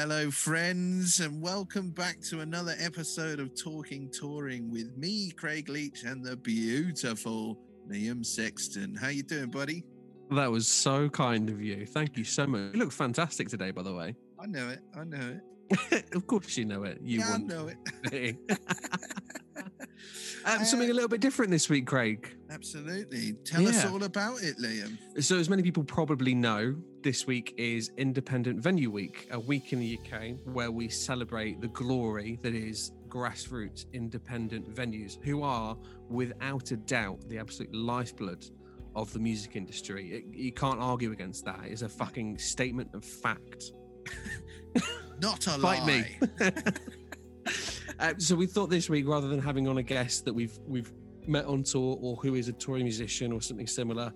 Hello, friends, and welcome back to another episode of Talking Touring with me, Craig Leach, and the beautiful Liam Sexton. How you doing, buddy? That was so kind of you. Thank you so much. You look fantastic today, by the way. I know it. I know it. of course, you know it. You yeah, I know it. um, something a little bit different this week, Craig. Absolutely. Tell yeah. us all about it, Liam. So, as many people probably know, this week is Independent Venue Week, a week in the UK where we celebrate the glory that is grassroots independent venues, who are, without a doubt, the absolute lifeblood of the music industry. It, you can't argue against that. It's a fucking statement of fact. Not a Fight lie. me. uh, so we thought this week, rather than having on a guest that we've we've met on tour or who is a touring musician or something similar,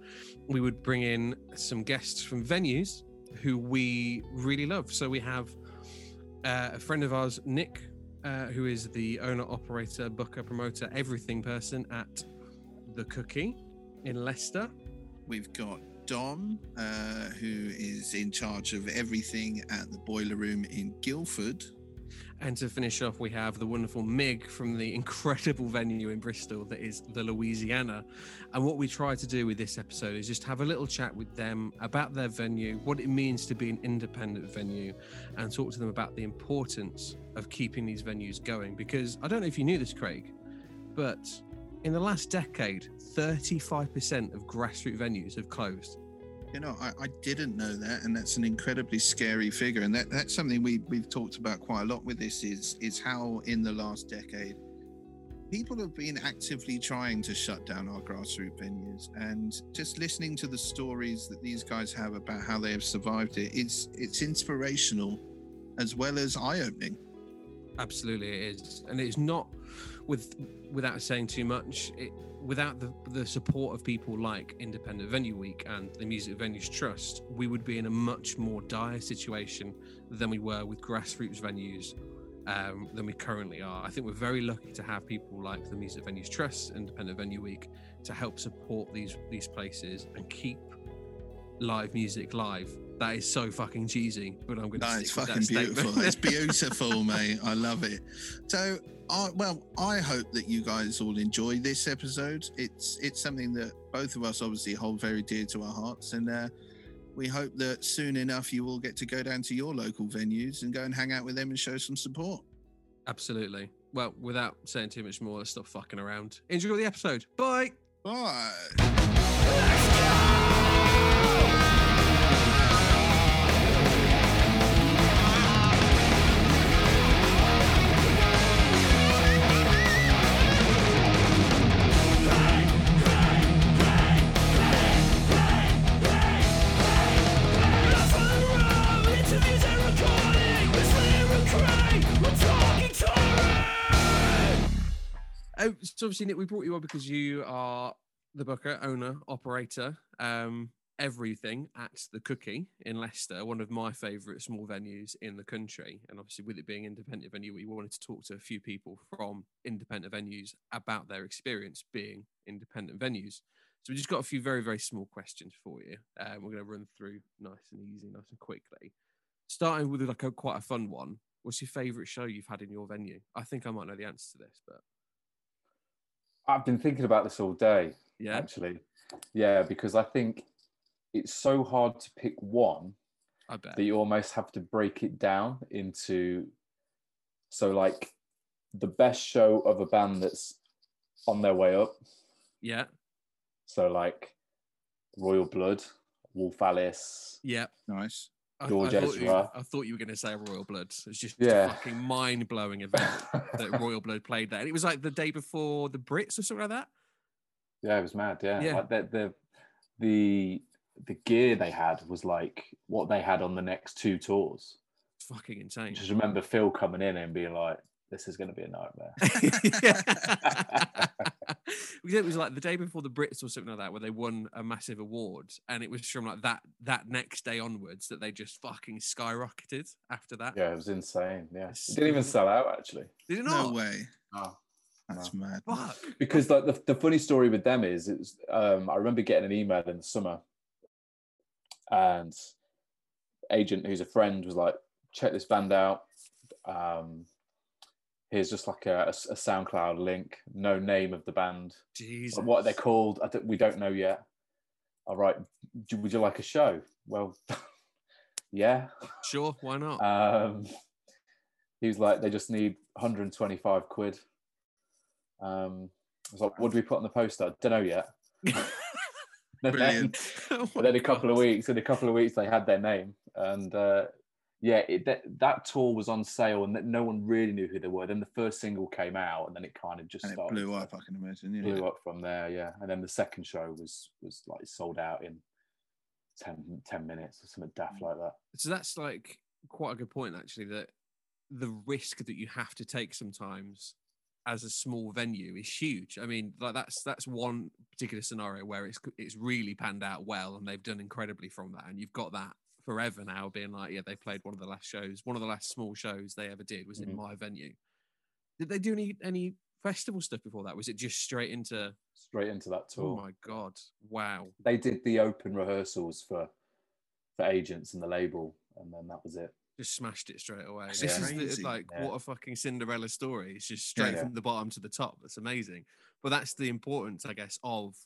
we would bring in some guests from venues who we really love. So we have uh, a friend of ours, Nick, uh, who is the owner, operator, booker, promoter, everything person at the Cookie in Leicester. We've got Dom, uh, who is in charge of everything at the Boiler Room in Guildford. And to finish off, we have the wonderful Mig from the incredible venue in Bristol that is the Louisiana. And what we try to do with this episode is just have a little chat with them about their venue, what it means to be an independent venue, and talk to them about the importance of keeping these venues going. Because I don't know if you knew this, Craig, but in the last decade, 35% of grassroots venues have closed. You know, I, I, didn't know that, and that's an incredibly scary figure. And that, that's something we, we've talked about quite a lot with this is is how in the last decade people have been actively trying to shut down our grassroots venues. And just listening to the stories that these guys have about how they have survived it it's it's inspirational as well as eye-opening. Absolutely it is. And it's not with without saying too much it, without the, the support of people like Independent Venue Week and the Music Venues Trust, we would be in a much more dire situation than we were with grassroots venues um, than we currently are. I think we're very lucky to have people like the Music Venues Trust, Independent Venue Week, to help support these these places and keep live music live that is so fucking cheesy, but I'm going to. No, it's fucking beautiful. it's beautiful, mate. I love it. So, I, well, I hope that you guys all enjoy this episode. It's it's something that both of us obviously hold very dear to our hearts, and uh, we hope that soon enough you will get to go down to your local venues and go and hang out with them and show some support. Absolutely. Well, without saying too much more, let's stop fucking around. Enjoy the episode. Bye. Bye. So obviously, Nick, we brought you on because you are the booker, owner, operator, um, everything at the Cookie in Leicester, one of my favourite small venues in the country. And obviously, with it being independent venue, we wanted to talk to a few people from independent venues about their experience being independent venues. So we just got a few very, very small questions for you. Um, we're going to run through nice and easy, nice and quickly. Starting with like a quite a fun one. What's your favourite show you've had in your venue? I think I might know the answer to this, but I've been thinking about this all day. Yeah. Actually. Yeah, because I think it's so hard to pick one I bet. that you almost have to break it down into so like the best show of a band that's on their way up. Yeah. So like Royal Blood, Wolf Alice. Yeah. Nice. George I, I, thought Ezra. you, I thought you were going to say Royal Blood. It's just yeah. a fucking mind blowing event that Royal Blood played there. And it was like the day before the Brits or something like that. Yeah, it was mad. Yeah, Yeah. Like the, the the the gear they had was like what they had on the next two tours. It's fucking insane. Just remember Phil coming in and being like, "This is going to be a nightmare." it was like the day before the Brits or something like that, where they won a massive award, and it was from like that that next day onwards that they just fucking skyrocketed after that. yeah, it was insane. Yeah, it didn't even sell out actually. Did it not? No not? way. Oh. That's No. mad. Fuck. because like the, the funny story with them is it's um, I remember getting an email in the summer and agent who's a friend was like, check this band out. Um, here's just like a, a, a SoundCloud link, no name of the band. Jesus. What they're called? I don't, we don't know yet. All right, do- would you like a show? Well, yeah. Sure, why not? Um, he was like, they just need 125 quid. Um, I was like, what do we put on the poster? I Don't know yet. Then- Brilliant. Oh but then a couple of weeks, in a couple of weeks, they had their name, and uh, yeah, it, that, that tour was on sale, and that no one really knew who they were. Then the first single came out, and then it kind of just And it started blew up, I can imagine. Yeah. blew up from there. Yeah, and then the second show was was like sold out in 10, 10 minutes or something daft mm. like that. So that's like quite a good point, actually. That the risk that you have to take sometimes as a small venue is huge. I mean, like that's that's one particular scenario where it's it's really panned out well, and they've done incredibly from that. And you've got that forever now, being like, yeah, they played one of the last shows, one of the last small shows they ever did was in Mhm. my venue. Did they do any any festival stuff before that? Was it just straight into? Straight into that tour? Oh my god! Wow. They did the open rehearsals for for agents and the label, and then that was it. just smashed it straight away. That's This is the, like Yeah. what a fucking Cinderella story. It's just straight Yeah. from the bottom to the top. That's amazing. But that's the importance, I guess, of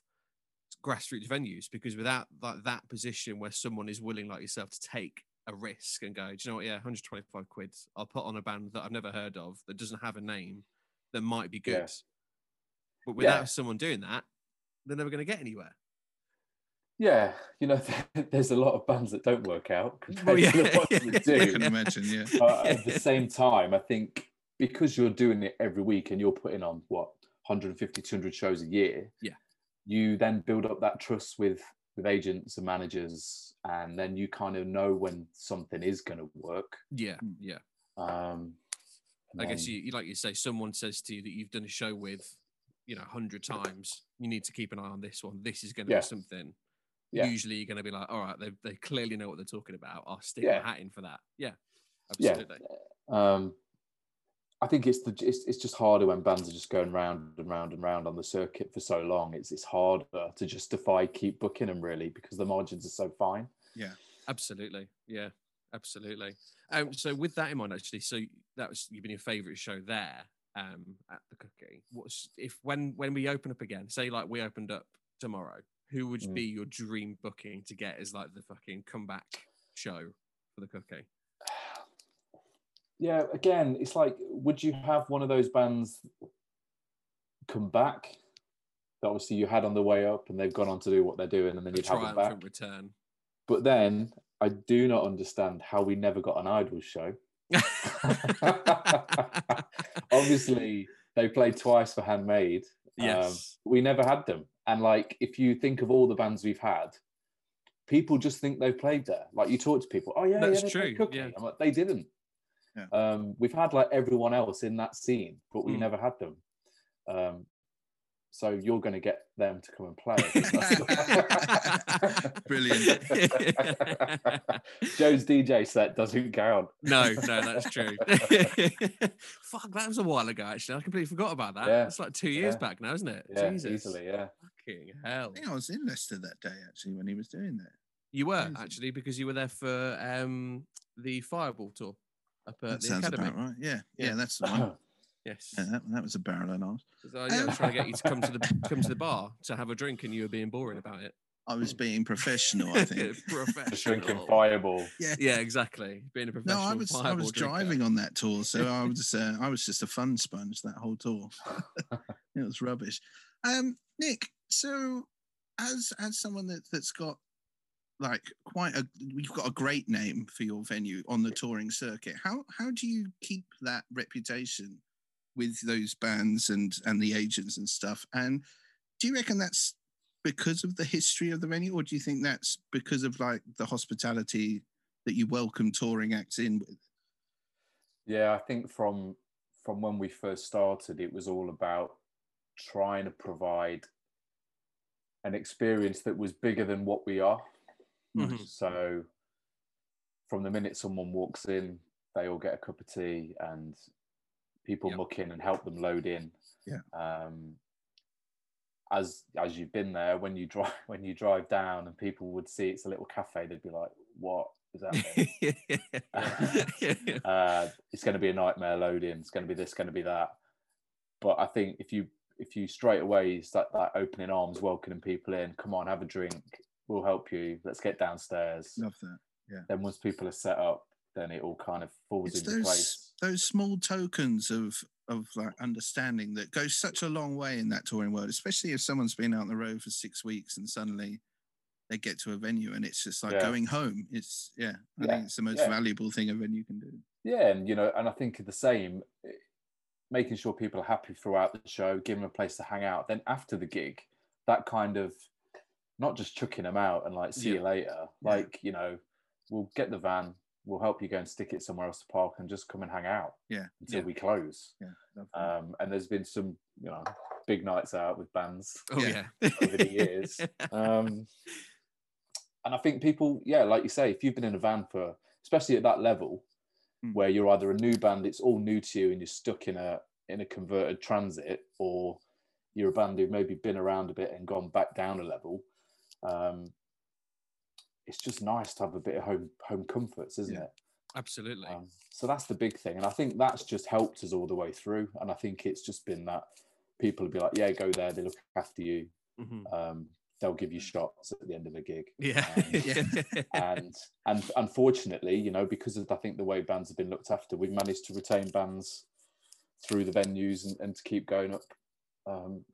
grassroots venues because without like that position where someone is willing, like yourself, to take a risk and go, do you know what? Yeah, 125 quid. I'll put on a band that I've never heard of that doesn't have a name that might be good. Yeah. But without Yeah. someone doing that, they're never going to get anywhere. Yeah, you know, there's a lot of bands that don't work out compared Well, yeah, to the ones yeah. that I can imagine. Yeah. but at the same time, I think because you're doing it every week and you're putting on what 150, 200 shows a year, Yeah. You then build up that trust with with agents and managers, and then you kind of know when something is going to work. Yeah, Mm. yeah. Um, and I guess then- you, you like you say, someone says to you that you've done a show with, you know, hundred times. You need to keep an eye on this one. This is going to Yeah. be something. Yeah. Usually, you're going to be like, all right, they they clearly know what they're talking about. I'll stick Yeah. my hat in for that. Yeah, Yeah. absolutely. Um, I think it's the it's, it's just harder when bands are just going round and round and round on the circuit for so long. It's it's harder to justify keep booking them really because the margins are so fine. Yeah, absolutely. Yeah, absolutely. Um, so with that in mind, actually, so that was you've been your favourite show there um, at the Cookie. What's if when when we open up again? Say like we opened up tomorrow, who would Mm. be your dream booking to get as like the fucking comeback show for the Cookie? Yeah, again, it's like, would you have one of those bands come back that obviously you had on the way up and they've gone on to do what they're doing and then you'd have them back? return. But then I do not understand how we never got an Idols show. Obviously, they played twice for Handmade. Um, we never had them. And like, if you think of all the bands we've had, people just think they've played there. Like, you talk to people, oh yeah, That's yeah, true, yeah. Like, they didn't. Yeah. Um, we've had like everyone else in that scene, but we Mm. never had them. Um, so you're going to get them to come and play. Brilliant. Joe's DJ set doesn't count. no, no, that's true. Fuck, that was a while ago. Actually, I completely forgot about that. Yeah, It's like two years yeah. back now, isn't it? Yeah, Jesus. easily. Yeah. Fucking hell. I think I was in Leicester that day actually when he was doing that. You were Crazy. actually because you were there for um the Fireball tour up at That the sounds academy. about right. Yeah, yeah, Yeah. that's the one. Yes. Yeah, that, that was a barrel and arms. So, yeah, I was trying to get you to come to the come to the bar to have a drink, and you were being boring about it. I was being professional, I think. Professional. Drinking Fireball. yeah. Yeah, exactly. Being a professional. No, professional. I was I Fireball was drinker. driving on that tour, so I was uh, I was just a fun sponge that whole tour. it was rubbish. Um, Nick, so as as someone that that's got like quite a you've got a great name for your venue on the touring circuit. How how do you keep that reputation with those bands and and the agents and stuff? And do you reckon that's because of the history of the venue, or do you think that's because of like the hospitality that you welcome touring acts in with? Yeah, I think from from when we first started, it was all about trying to provide an experience that was bigger than what we are. Mhm. So from the minute someone walks in, they all get a cup of tea and people Yep. muck in and help them load in. Yeah. Um, as as you've been there, when you drive when you drive down and people would see it's a little cafe, they'd be like, "What is that?" uh, it's going to be a nightmare loading. It's going to be this, going to be that. But I think if you if you straight away start that opening arms, welcoming people in, come on, have a drink, we'll help you. Let's get downstairs. Love that. Yeah. Then once people are set up, then it all kind of falls It's into those place. those small tokens of of like understanding that goes such a long way in that touring world, especially if someone's been out on the road for six weeks and suddenly they get to a venue and it's just like Yeah. going home. It's yeah, I Yeah, think it's the most yeah. valuable thing a venue can do. Yeah, and you know, and I think the same, making sure people are happy throughout the show, giving them a place to hang out. Then after the gig, that kind of not just chucking them out and like see you later. Yeah. Like you know, we'll get the van, we'll help you go and stick it somewhere else to park, and just come and hang out Yeah, until Yeah. we close. yeah, love. Um, and there's been some, you know, big nights out with bands oh Yeah. yeah. over the years. um, and I think people, yeah, like you say, if you've been in a van for, especially at that level, Mm. where you're either a new band, it's all new to you, and you're stuck in a in a converted transit, or you're a band who've maybe been around a bit and gone back down a level. Um, it's just nice to have a bit of home home comforts, isn't Yeah. it? Absolutely. Um, so that's the big thing, and I think that's just helped us all the way through. And I think it's just been that people will be like, "Yeah, go there. They look after you. Mhm. Um, they'll give you shots at the end of the gig." Yeah. Um, and and unfortunately, you know, because of I think the way bands have been looked after, we've managed to retain bands through the venues and, and to keep going up um,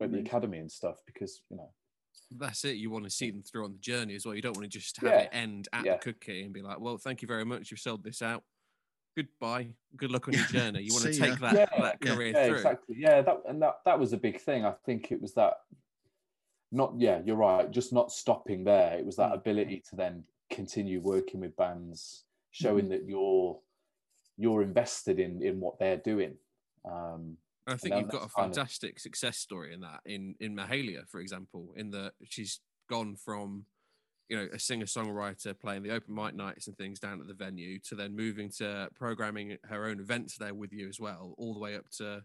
at the Amazing. academy and stuff because you know That's it. You want to see them through on the journey as well. You don't want to just have Yeah. it end at Yeah. the cookie and be like, "Well, thank you very much. You've sold this out. Goodbye. Good luck on your journey." You want to take ya. that Yeah, that yeah, career yeah through. exactly yeah that and that that was a big thing. I think it was that not yeah you're right just not stopping there. It was that Mm. ability to then continue working with bands, Mm-hmm. showing that you're you're invested in in what they're doing. Um, And I think then you've got a fantastic success story in that. In in Mahalia, for example, in that she's gone from you know a singer songwriter playing the open mic nights and things down at the venue to then moving to programming her own events there with you as well, all the way up to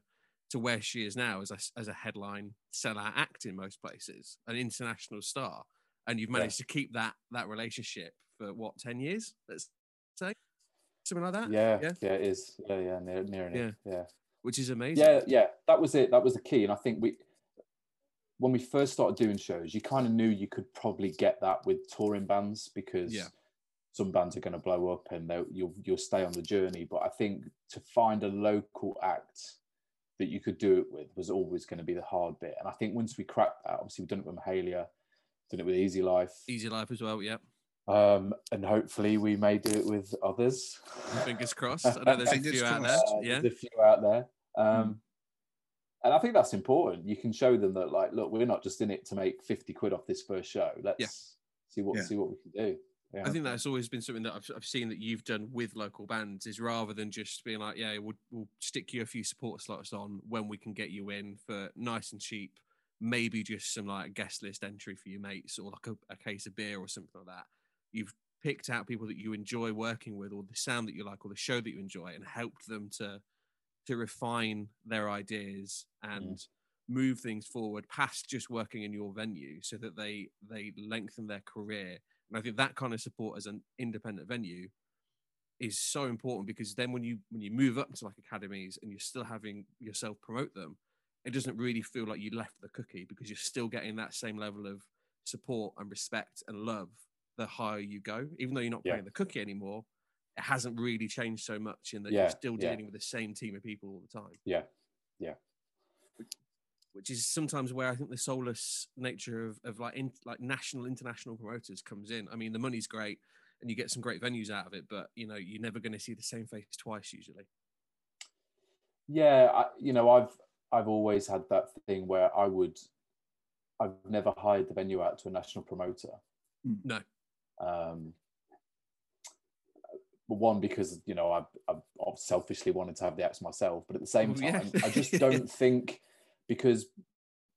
to where she is now as a as a headline sellout act in most places, an international star, and you've Yeah. managed to keep that that relationship for what ten years? Let's say something like that. yeah, yeah. yeah, it is. Yeah, yeah, near, near Yeah. Yeah. Which is amazing. Yeah, yeah, that was it. That was the key. And I think we, when we first started doing shows, you kind of knew you could probably get that with touring bands because Yeah. some bands are going to blow up and they'll- you'll you'll stay on the journey. But I think to find a local act that you could do it with was always going to be the hard bit. And I think once we cracked that, obviously we've done it with Mahalia, done it with Easy Life, Easy life as well. Yep. um, and hopefully we may do it with others. Fingers crossed. I know there's a Fingers few out there. Yeah. There's a few out there. Um, And I think that's important. You can show them that, like, look, we're not just in it to make 50 quid off this first show. Let's see what Yeah. see what we can do. Yeah. I think that's always been something that I've, I've seen that you've done with local bands is rather than just being like, yeah, we'll, we'll stick you a few support slots on when we can get you in for nice and cheap, maybe just some like guest list entry for your mates or like a, a case of beer or something like that. You've picked out people that you enjoy working with or the sound that you like or the show that you enjoy and helped them to to refine their ideas and move things forward past just working in your venue so that they they lengthen their career. And i think that kind of support as an independent venue is so important because then when you when you move up to like academies and you're still having yourself promote them it doesn't really feel like you left the cookie because you're still getting that same level of support and respect and love the higher you go even though you're not Yeah. playing the cookie anymore it hasn't really changed so much in that Yeah, you're still yeah. dealing with the same team of people all the time yeah. Yeah. Which is sometimes where I think the soulless nature of, of like in, like national international promoters comes in. I mean, the money's great and you get some great venues out of it, but you know, you're never going to see the same face twice usually. Yeah, I, you know, I've I've always had that thing where I would I've never hired the venue out to a national promoter. No. Um, but one because you know I I selfishly wanted to have the acts myself, but at the same Well, yeah. time, I just don't think because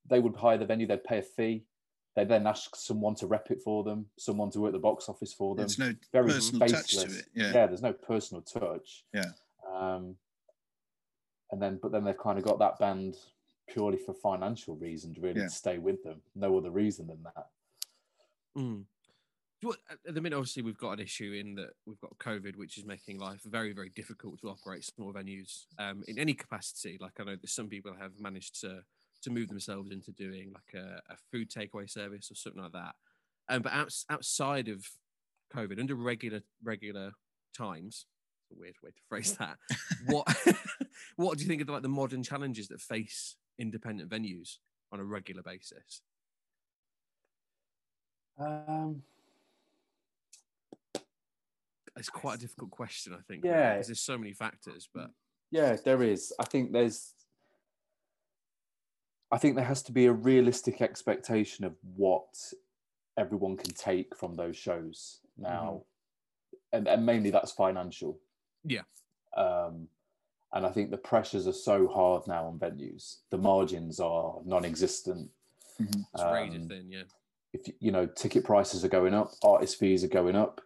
they would hire the venue, they'd pay a fee. They then ask someone to rep it for them, someone to work the box office for them. There's no Very personal touch to it. Yeah. yeah, there's no personal touch. Yeah. Um, and then, but then they've kind of got that band purely for financial reasons, really, Yeah. to stay with them. No other reason than that. Mm. Well, at- At the minute, obviously, we've got an issue in that we've got COVID, which is making life very, very difficult to operate small venues um, in any capacity. Like I know that some people have managed to to move themselves into doing like a, a food takeaway service or something like that. Um, but outs- outside of COVID, under regular regular times, it's a weird way to phrase that. what what do you think of like the modern challenges that face independent venues on a regular basis? Um, It's quite a difficult question, I think. Yeah. because there's so many factors. But Yeah, there is. I think there's. I think there has to be a realistic expectation of what everyone can take from those shows now, and, and mainly that's financial. Yeah. Um, and I think the pressures are so hard now on venues. The margins are non-existent. it's razor Um, thin, yeah. if you- you know ticket prices are going up, artist fees are going up,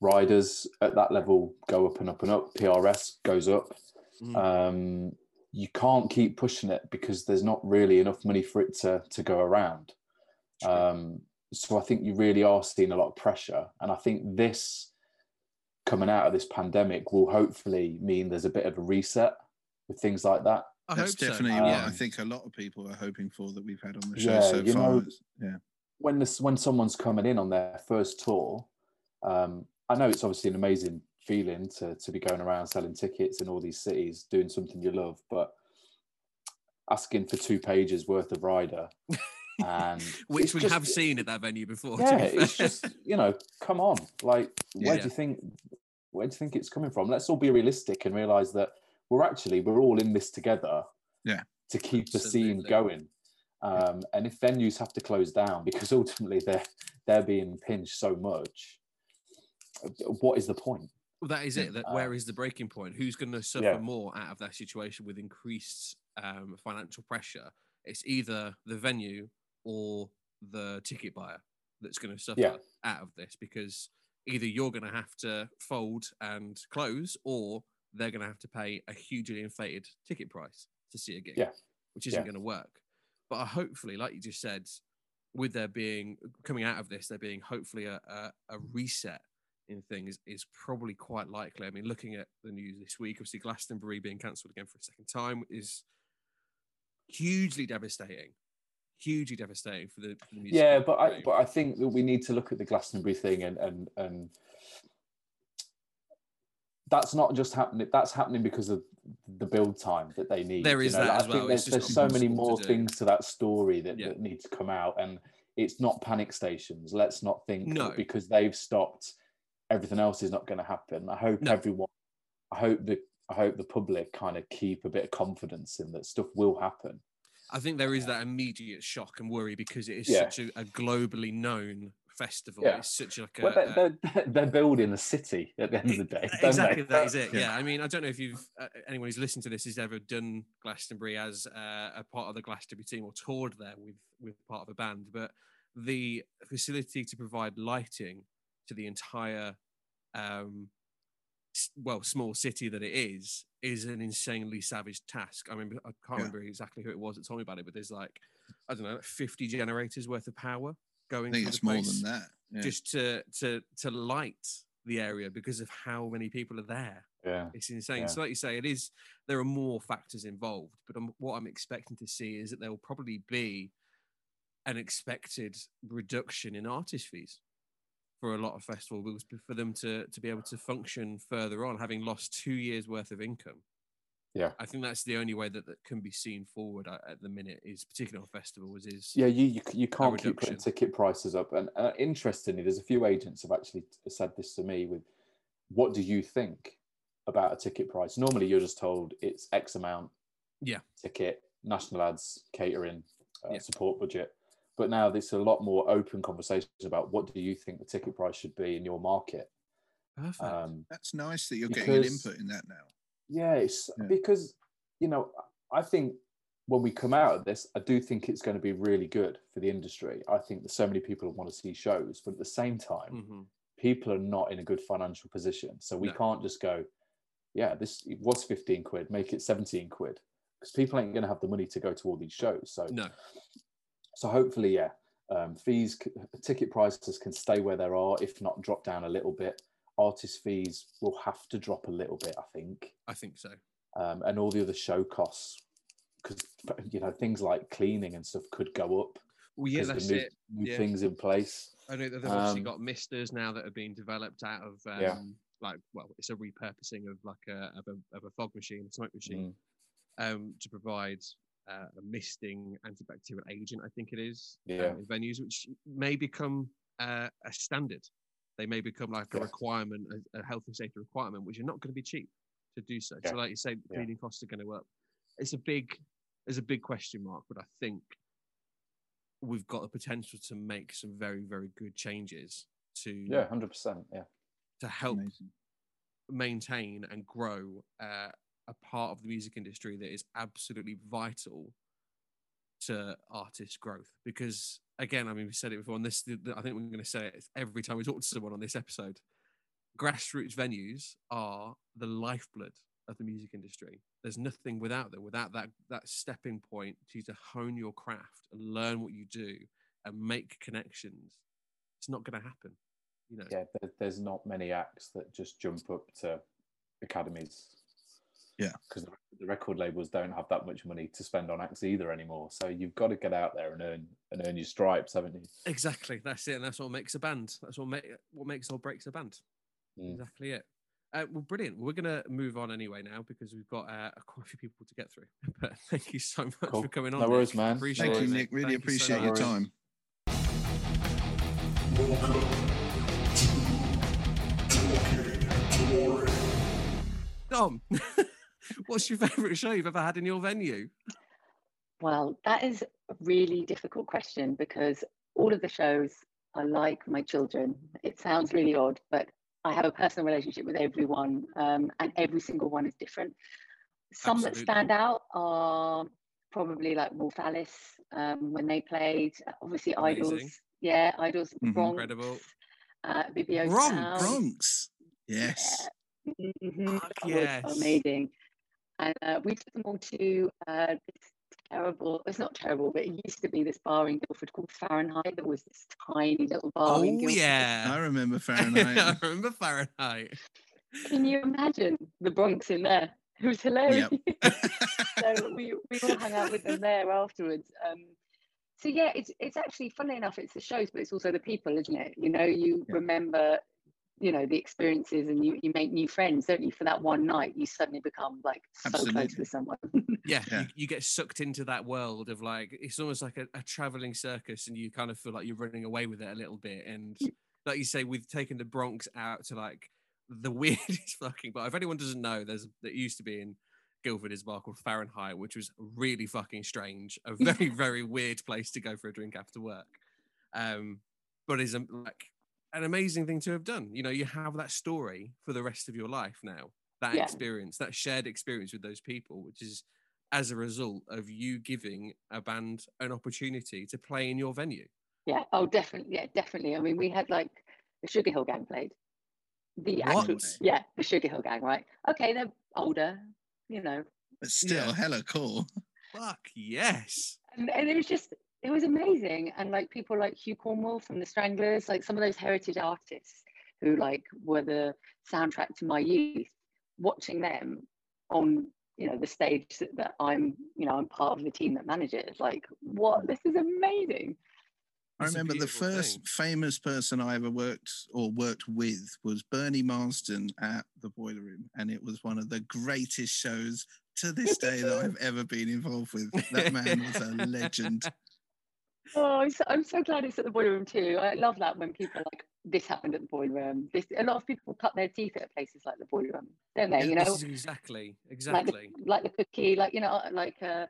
riders at that level go up and up and up. PRS goes up. Mhm. Um, you can't keep pushing it because there's not really enough money for it to to go around. Um, so I think you really are seeing a lot of pressure, and I think this coming out of this pandemic will hopefully mean there's a bit of a reset with things like that. I That's hope so. definitely what I Um, think a lot of people are hoping for that we've had on the show Yeah, so you far. know- yeah. when this when someone's coming in on their first tour, um, I know it's obviously an amazing feeling to to be going around selling tickets in all these cities, doing something you love, but asking for two pages worth of rider and Which we just- have seen at that venue before. yeah, it's just you know, come on, like where Yeah. do you think where do you think it's coming from? Let's all be realistic and realize that we're actually we're all in this together. Yeah. To keep the scene going. Um, and if venues have to close down because ultimately they're they're being pinched so much, what is the point? Well, that is it. That where is the breaking point? Who's going to suffer Yeah. more out of that situation with increased um, financial pressure? It's either the venue or the ticket buyer that's going to suffer Yeah. out of this because either you're going to have to fold and close, or they're going to have to pay a hugely inflated ticket price to see a gig, Yeah. which isn't going to work. But uh, hopefully, like you just said, with there being coming out of this, there being hopefully a, a, a reset in things is probably quite likely. I mean, looking at the news this week, obviously Glastonbury being cancelled again for a second time is hugely devastating. Hugely devastating for the, for the music. Yeah, but I but I think that we need to look at the Glastonbury thing and and and that's not just happening. That's happening because of the build time that they need. There you know, that like, as I well, think there's, there's so many impossible to more things to that story that, Yeah. that need to come out, and it's not panic stations. Let's not think No. because they've stopped, everything else is not going to happen. I hope No. everyone, I hope the I hope the public kind of keep a bit of confidence in that stuff will happen. I think there is that immediate shock and worry because it is Yeah. such a, a globally known festival. Yeah. It's such like a, Well, they're, they're, they're building a city at the end of the day. exactly they? that is it. Yeah. Yeah. I mean, I don't know if you've uh, anyone who's listened to this has ever done Glastonbury as uh, a part of the Glastonbury team or toured there with with part of a band, but the facility to provide lighting to the entire um well small city that it is is an insanely savage task. I mean, I can't Yeah. remember exactly who it was that told me about it, but there's like I don't know, 50 generators worth of power going I think through it's the more place than that. Yeah. just to to to light the area because of how many people are there. Yeah. It's insane. Yeah. So, like you say, it is. There are more factors involved, but i what I'm expecting to see is that there will probably be an expected reduction in artist fees for a lot of festivals for them to to be able to function further on, having lost two years worth of income. Yeah. I think that's the only way that that can be seen forward at, at the minute. Is particularly on festivals. Is Yeah, you you, you can't keep putting ticket prices up. And uh, interestingly, there's a few agents have actually said this to me with, "What do you think about a ticket price?" Normally, you're just told it's X amount. Yeah. Ticket, national ads, catering, uh, Yeah. support budget. But now there's a lot more open conversations about what do you think the ticket price should be in your market. perfect. Um, That's nice that you're getting an input in that now. Yeah, it's Yeah. because you know I think when we come out of this, I do think it's going to be really good for the industry. I think that so many people want to see shows, but at the same time, Mhm. people are not in a good financial position, so we No. can't just go, yeah, this was fifteen quid, make it seventeen quid. because people ain't going to have the money to go to all these shows. So no. So hopefully, yeah, um, fees, ticket prices can stay where they are, if not drop down a little bit. Artist fees will have to drop a little bit, I think. I think so. Um, and all the other show costs, because you know things like cleaning and stuff could go up. Well, yeah, that's new, it. New Yeah. things in place. I know that they've obviously Um, got misters now that are being developed out of um, Yeah. like well, it's a repurposing of like a of a, of a fog machine, a smoke machine, Mm. um, to provide uh, a misting antibacterial agent. I think it is Yeah. um, in venues, which may become uh, a standard. They may become like a requirement, a, a health and safety requirement, which are not going to be cheap to do so. Yeah. So, like you say, Yeah. cleaning costs are going to up. It's a big, it's a big question mark, but I think we've got the potential to make some very, very good changes to Yeah, hundred percent. Yeah, to help Amazing. maintain and grow uh, a part of the music industry that is absolutely vital to artist growth. Because again, I mean, we said it before, and this I think we're going to say it every time we talk to someone on this episode. Grassroots venues are the lifeblood of the music industry. There's nothing without them, without that that stepping point to to hone your craft and learn what you do and make connections. It's not going to happen. You know, yeah. There's not many acts that just jump up to academies. Yeah. because the, the record labels don't have that much money to spend on acts either anymore. So you've got to get out there and earn and earn your stripes, haven't you? Exactly. That's it. And that's what makes a band. That's what, make, what makes or breaks a band. Mm. Exactly it. Uh, well, brilliant. We're going to move on anyway now because we've got uh, quite a few people to get through. But thank you so much Cool. for coming on. No worries, Nick. man. Appreciate Thank you. Nick. Really Thank you so appreciate your time. Dom, what's your favourite show you've ever had in your venue? Well, that is a really difficult question because all of the shows are like my children. It sounds really odd, but I have a personal relationship with everyone, um, and every single one is different. Some Absolutely. that stand out are probably like Wolf Alice um, when they played. Obviously, Idols. Yeah, Idols. Mhm. Bronx, Incredible. Uh, Vivio Bronx, Bronx. Yes. Fuck Oh, it's yes. amazing. And uh, we took them all to uh, this terrible, it's not terrible, but it used to be this bar in Guildford called Fahrenheit. There was this tiny little bar in Oh, Guildford. I remember Fahrenheit. I remember Fahrenheit. Can you imagine the Bronx in there? It was hilarious. Yep. so we, we all hung out with them there afterwards. Um, so yeah, it's it's actually funny enough, it's the shows, but it's also the people, isn't it? You know, you Yeah. remember, you know, the experiences and you, you make new friends, don't you? For that one night, you suddenly become like so close Absolutely. with someone. Yeah, Yeah. You, you get sucked into that world of like, it's almost like a, a traveling circus and you kind of feel like you're running away with it a little bit. And like you say, we've taken the Bronx out to like the weirdest fucking but If anyone doesn't know, there's that used to be in Guildford is a bar called Fahrenheit, which was really fucking strange. A very, very weird place to go for a drink after work. Um, but is um, like an amazing thing to have done. You know, you have that story for the rest of your life now. That Yeah. experience, that shared experience with those people, which is as a result of you giving a band an opportunity to play in your venue. Yeah. Oh, definitely. Yeah, definitely. I mean, we had like the Sugar Hill Gang played. The actual, yeah, the Sugar Hill Gang, right? Okay, they're older, you know, But still, Yeah. hella cool. Fuck yes. and, and it was just, it was amazing. And like people like Hugh Cornwell from the Stranglers, like some of those heritage artists who like were the soundtrack to my youth, watching them on, you know, the stage that, that I'm, you know, I'm part of the team that manages. Like, what? This is amazing. I remember the first thing. famous person I ever worked or worked with was Bernie Marsden at the Boiler Room, and it was one of the greatest shows to this day that I've ever been involved with. That man was a legend. Oh, I'm so, I'm so glad it's at the boiler room too. I love that when people are like, this happened at the boiler room. This a lot of people cut their teeth at places like the boiler room, don't they? Yeah, you know, This is exactly, like exactly. the, like the cookie, like you know, like uh,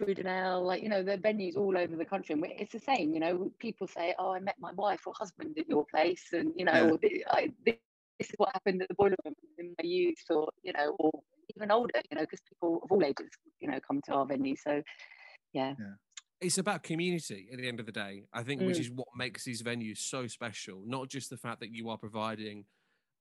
Brudenell, like you know, the venues all over the country. And it's the same, you know. People say, "Oh, I met my wife or husband at your place," and you know, Yeah. I, this is what happened at the boiler room in my youth, or you know, or even older, you know, because people of all ages, you know, come to our venue. So, yeah, it's about community at the end of the day. I think, which Mm. is what makes these venues so special. Not just the fact that you are providing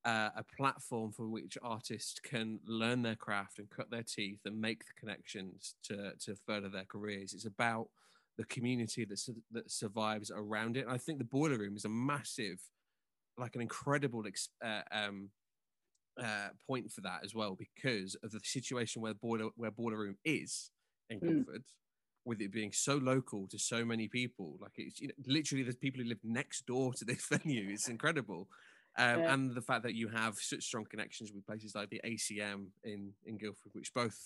uh, a platform for which artists can learn their craft and cut their teeth and make the connections to to further their careers. It's about the community that su- that survives around it. And I think the Boiler Room is a massive, like an incredible ex- uh, um, uh, point for that as well because of the situation where boiler where Boiler Room is in Mm. Guildford. With it being so local to so many people, like it's you know, literally there's people who live next door to this venue. It's incredible, um, Yeah. and the fact that you have such strong connections with places like the ACM in in Guildford, which both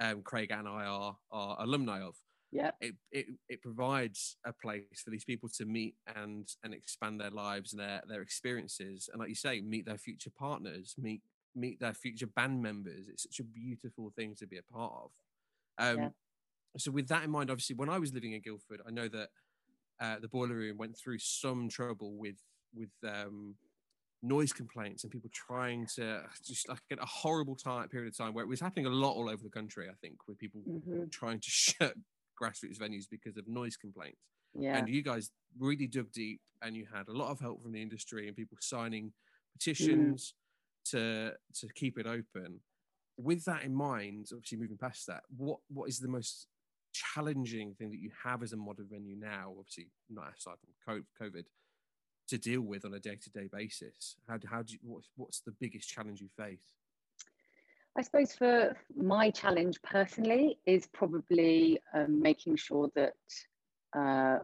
um, Craig and I are are alumni of Yeah. it, it it provides a place for these people to meet and and expand their lives and their their experiences and like you say meet their future partners meet meet their future band members it's such a beautiful thing to be a part of um Yeah. So with that in mind obviously when i was living in guildford i know that uh, the boiler room went through some trouble with with um noise complaints and people trying to just like a horrible time period of time where it was happening a lot all over the country i think with people Mhm. trying to shut grassroots venues because of noise complaints. Yeah. And you guys really dug deep and you had a lot of help from the industry and people signing petitions to to keep it open. With that in mind, obviously moving past that, what what is the most challenging thing that you have as a modern venue now? Obviously, not aside from COVID, to deal with on a day to day basis. How do, how do you, what's what's the biggest challenge you face? I suppose for my challenge personally is probably um, making sure that uh,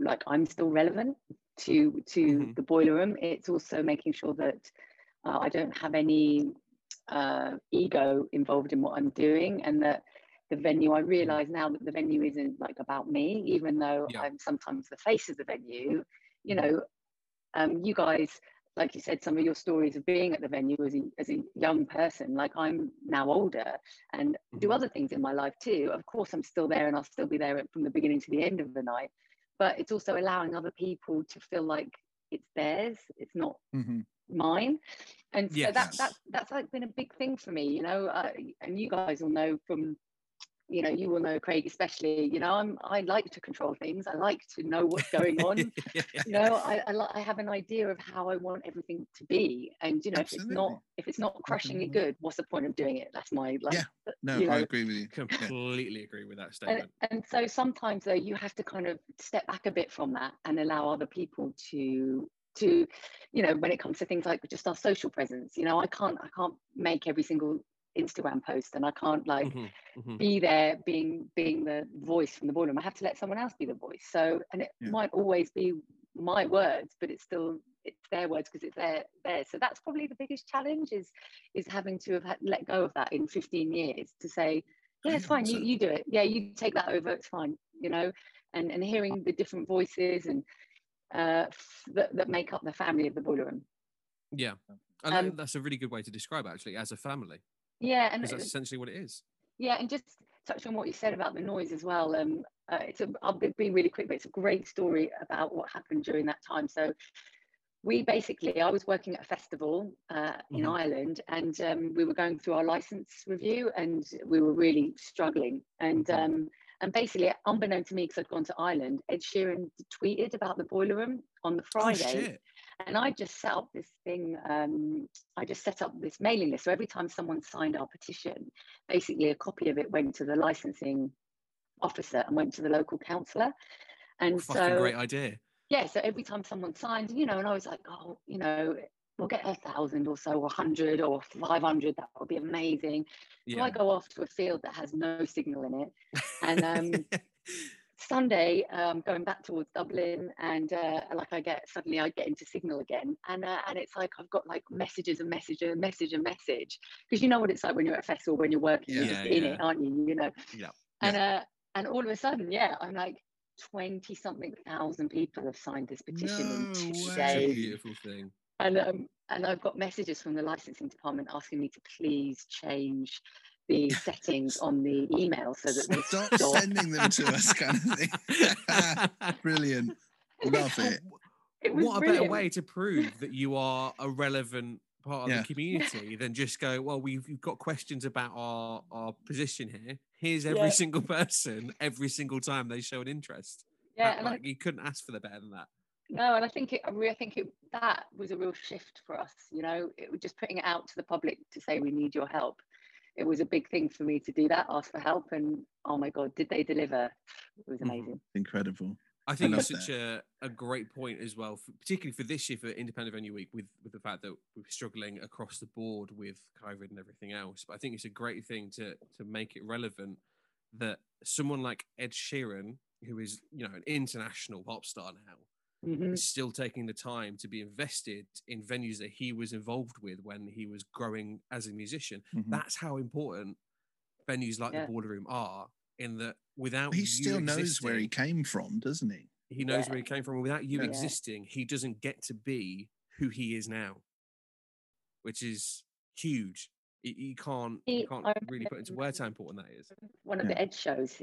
like I'm still relevant to to Mhm. the boiler room. It's also making sure that uh, I don't have any uh, ego involved in what I'm doing, and that the venue. I realise now that the venue isn't like about me, even though Yeah. I'm sometimes the face of the venue. You know, um, you guys like you said, some of your stories of being at the venue as a, as a young person, like I'm now older and do Mhm. other things in my life too. Of course, I'm still there and I'll still be there from the beginning to the end of the night. But it's also allowing other people to feel like it's theirs, it's not hmm mine. And so that, that, that's like been a big thing for me, you know, uh, and you guys will know from you know, you will know Craig, especially, you know, I'm, I like to control things. I like to know what's going on you know I, I I have an idea of how I want everything to be and you know if it's not if it's not crushingly Definitely. good what's the point of doing it that's my like Yeah. No, you I know, agree with you. Yeah. Completely agree with that and, statement. and so sometimes though you have to kind of step back a bit from that and allow other people to to you know when it comes to things like just our social presence you know I can't I can't make every single Instagram post and I can't like Mhm, mhm. be there being being the voice from the boardroom. I have to let someone else be the voice. So and it Yeah. might always be my words, but it's still it's their words because it's their there. So that's probably the biggest challenge is is having to have had, let go of that in 15 years to say, yeah, it's fine, you, you do it. Yeah, you take that over, it's fine, you know, and and hearing the different voices and uh f- that, that make up the family of the boiler room. Yeah, And Um, that's a really good way to describe it, actually as a family, Yeah, and that's it- essentially what it is. Yeah, and just touch on what you said about the noise as well. Um, uh, it's a, I'll be really quick, but it's a great story about what happened during that time. So, we basically, I was working at a festival uh, in Mhm. Ireland, and um, we were going through our license review, and we were really struggling. And Mhm. um, and basically, unbeknown to me, because I'd gone to Ireland, Ed Sheeran tweeted about the boiler room on the Friday Oh! And I just set up this thing. Um, I just set up this mailing list. So every time someone signed our petition, basically a copy of it went to the licensing officer and went to the local councillor. And Fucking so great idea. yeah, so every time someone signed, you know, and I was like, oh, you know, we'll get a thousand or so, or hundred or five hundred. That would be amazing. So I go off to a field that has no signal in it, and um, Sunday, um, going back towards Dublin, and uh, like I get suddenly I get into Signal again, and uh, and it's like I've got like messages and message and message and message because you know what it's like when you're at a festival when you're working, you're Yeah, just in it, aren't you? You know. Yeah. And uh, and all of a sudden, yeah, I'm like twenty something thousand people have signed this petition in No two Such a way. days, beautiful thing. and um, and I've got messages from the licensing department asking me to please change the settings on the email so that they Stop stop sending them to us, kind of thing. Brilliant. Love it. It was what a brilliant. better way to prove that you are a relevant part of Yeah. the community than just go, well, we've, we've got questions about our, our position here. Here's every Yeah. single person every single time they show an interest. Yeah, That- and I, you couldn't ask for the better than that. no, and I think it. I really think it. That was a real shift for us. You know, it was just putting it out to the public to say we need your help. It was a big thing for me to do that, ask for help, and oh my god, did they deliver? It was mm-hmm. amazing. Incredible. I think it's such a, a great point as well, for, particularly for this year for Independent Venue Week, with with the fact that we're struggling across the board with COVID and everything else. But I think it's a great thing to to make it relevant that someone like Ed Sheeran, who is you know an international pop star now, mm-hmm. is still taking the time to be invested in venues that he was involved with when he was growing as a musician. Mm-hmm. That's how important venues like yeah. the Boileroom are in that without he still knows where he came from, doesn't he? He knows yeah. where he came from. Without you yeah. existing, he doesn't get to be who he is now, which is huge. You, can't, you can't really put into words how important that is. One of yeah. the Ed shows.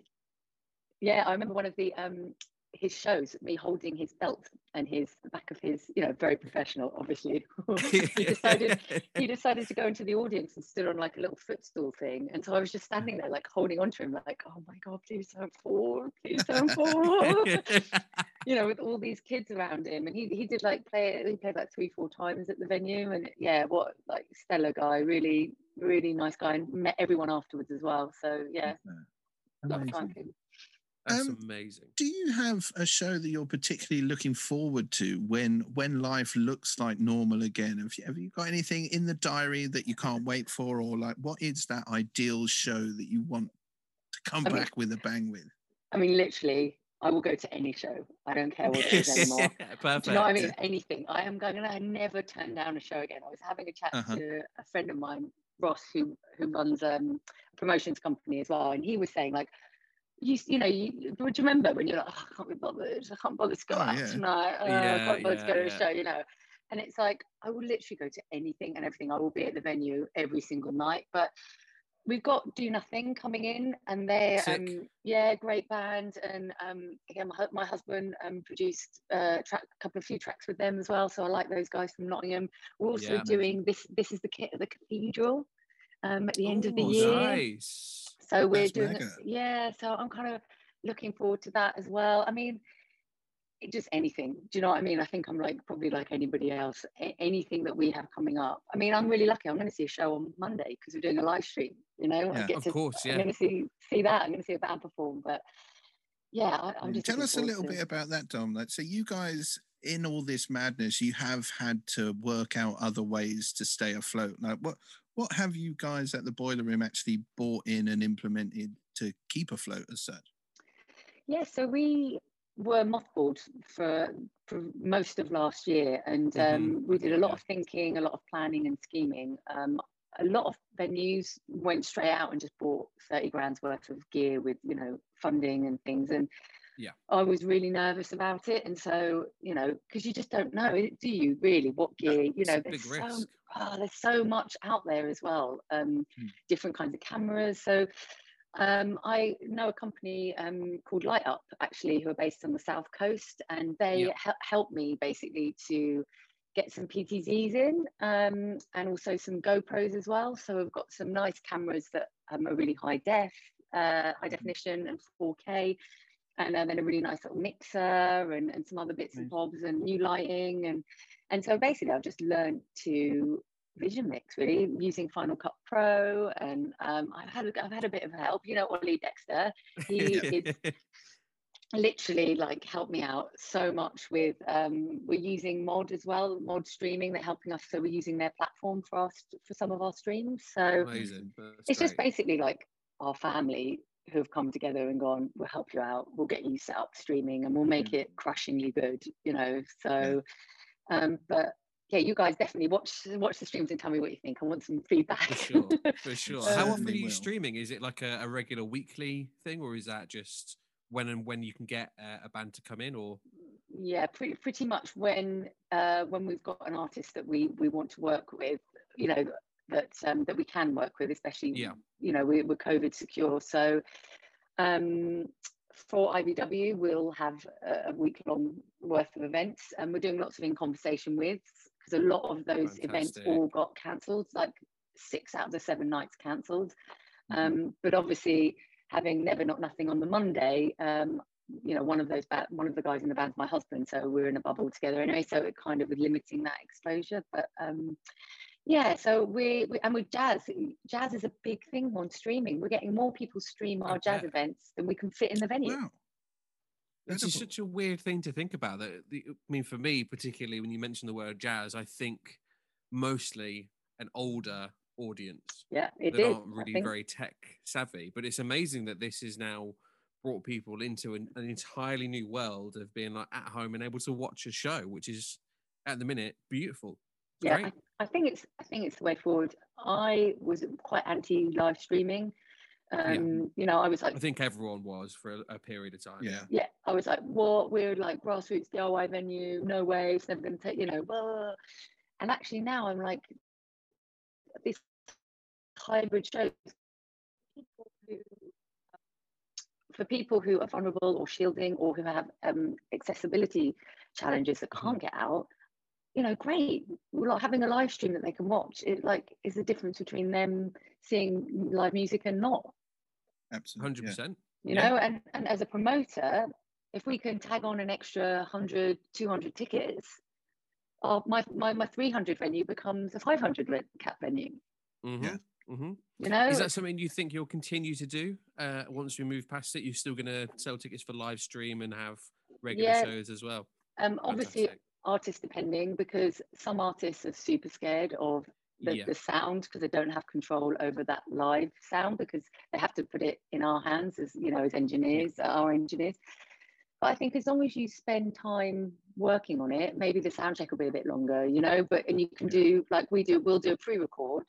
Yeah, I remember one of the um, his shows, me holding his belt and his the back of his, you know, very professional, obviously. he decided he decided to go into the audience and stood on like a little footstool thing. And so I was just standing there, like holding onto him, like, oh my god, please don't fall, please don't fall. you know, with all these kids around him. And he he did like play he played like three, four times at the venue. And yeah, what like stellar guy, really, really nice guy, and met everyone afterwards as well. So yeah. Amazing. That's um, amazing. Do you have a show that you're particularly looking forward to when when life looks like normal again? Have you, have you got anything in the diary that you can't wait for, or like what is that ideal show that you want to come I back mean, with a bang with? I mean, literally, I will go to any show. I don't care what it is anymore. Perfect. Do you know what I mean? Anything. I am going to never turn down a show again. I was having a chat uh-huh. to a friend of mine, Ross, who who runs um, a promotions company as well, and he was saying like you, you know, you, would you remember when you're like, oh, I can't be bothered, I can't bother to go oh, out yeah. tonight, oh, yeah, I can't bother yeah, to go to a show, you know. And it's like, I will literally go to anything and everything. I will be at the venue every single night. But we've got Do Nothing coming in, and they're, um, yeah, great band. And um, again, my, my husband um, produced uh, track, a couple of few tracks with them as well. So I like those guys from Nottingham. We're also doing this, this is the kit at the cathedral um, at the end Ooh, of the year. Nice. So we're That's doing, it, yeah. So I'm kind of looking forward to that as well. I mean, just anything. Do you know what I mean? I think I'm like probably like anybody else. A- anything that we have coming up. I mean, I'm really lucky. I'm going to see a show on Monday because we're doing a live stream. You know, yeah, of to, course, yeah. I'm going to see see that. I'm going to see a band perform. But yeah, I, am mm, just tell us a little to... bit about that, Dom. Like, so you guys in all this madness, you have had to work out other ways to stay afloat. Like, what what have you guys at the Boileroom actually bought in and implemented to keep afloat as such? Yeah, so we were mothballed for, for most of last year, and mm-hmm. um, we did a lot of thinking, a lot of planning and scheming. Um, a lot of venues went straight out and just bought 30 grand's worth of gear with you know funding and things and yeah i was really nervous about it and so you know because you just don't know do you really what gear you know there's so, oh, there's so much out there as well um, mm. different kinds of cameras so um, I know a company um, called Light Up actually, who are based on the south coast, and they yeah. he- helped me basically to get some PTZs in um, and also some GoPros as well. So we've got some nice cameras that um, are really high def, uh, high hmm. definition, and 4K and then a really nice little mixer and, and some other bits and bobs and new lighting and and so basically I've just learned to vision mix really using Final Cut Pro and um, I've had I've had a bit of help you know Ollie Dexter he is literally like helped me out so much with um, we're using mod as well mod streaming they're helping us so we're using their platform for us for some of our streams so Amazing. it's great. just basically like our family who have come together and gone, we'll help you out, we'll get you set up streaming and we'll make mm-hmm. it crushingly good, you know. So um, but yeah, you guys definitely watch watch the streams and tell me what you think. I want some feedback. For sure, for sure. How often are you streaming? Is it like a, a, regular weekly thing, or is that just when and when you can get a, a band to come in? Or yeah, pretty pretty much when uh, when we've got an artist that we we want to work with. You know, that um, that we can work with, especially yeah. you know we, we're COVID secure. So um, for IVW, we'll have a week long worth of events, and we're doing lots of in conversation with because a lot of those Fantastic. events all got cancelled, like six out of the seven nights cancelled. Mm-hmm. Um, but obviously, having Never Not Nothing on the Monday, um, you know, one of those ba- one of the guys in the band's my husband, so we're in a bubble together anyway. So it kind of was limiting that exposure. But um, yeah, so we, we and with jazz, mm, jazz is a big thing on streaming. We're getting more people stream our jazz events than we can fit in the venue. Wow. It's just such a weird thing to think about. That I mean, for me, particularly when you mention the word jazz, I think mostly an older audience. Yeah, it that is, aren't really very tech savvy. But it's amazing that this is now brought people into an, an, entirely new world of being like at home and able to watch a show, which is at the minute beautiful. Yeah, I, I, think it's I think it's the way forward. I was quite anti live streaming. Um, yeah. you know, I was like I think everyone was for a, a, period of time. Yeah. Yeah. I was like, what we're like grassroots DIY venue, no way, it's never gonna take, you know, blah. and actually now I'm like this hybrid shows people who for people who are vulnerable or shielding or who have um, accessibility challenges that can't mm-hmm. get out, you know, great. We're Like having a live stream that they can watch, it like is the difference between them seeing live music and not. Absolutely, hundred percent. You know, and and as a promoter, if we can tag on an extra 100, 200 tickets, uh, my, my my 300 venue becomes a 500 cap venue. Mm-hmm. Yeah. Mm-hmm. You know, is that something you think you'll continue to do uh, once we move past it? You're still going to sell tickets for live stream and have regular yeah. shows as well. Um, obviously, artist depending because some artists are super scared of the, yeah. the sound because they don't have control over that live sound because they have to put it in our hands as you know as engineers, yeah. our engineers. But I think as long as you spend time working on it, maybe the sound check will be a bit longer, you know. But and you can do like we do, we'll do a pre-record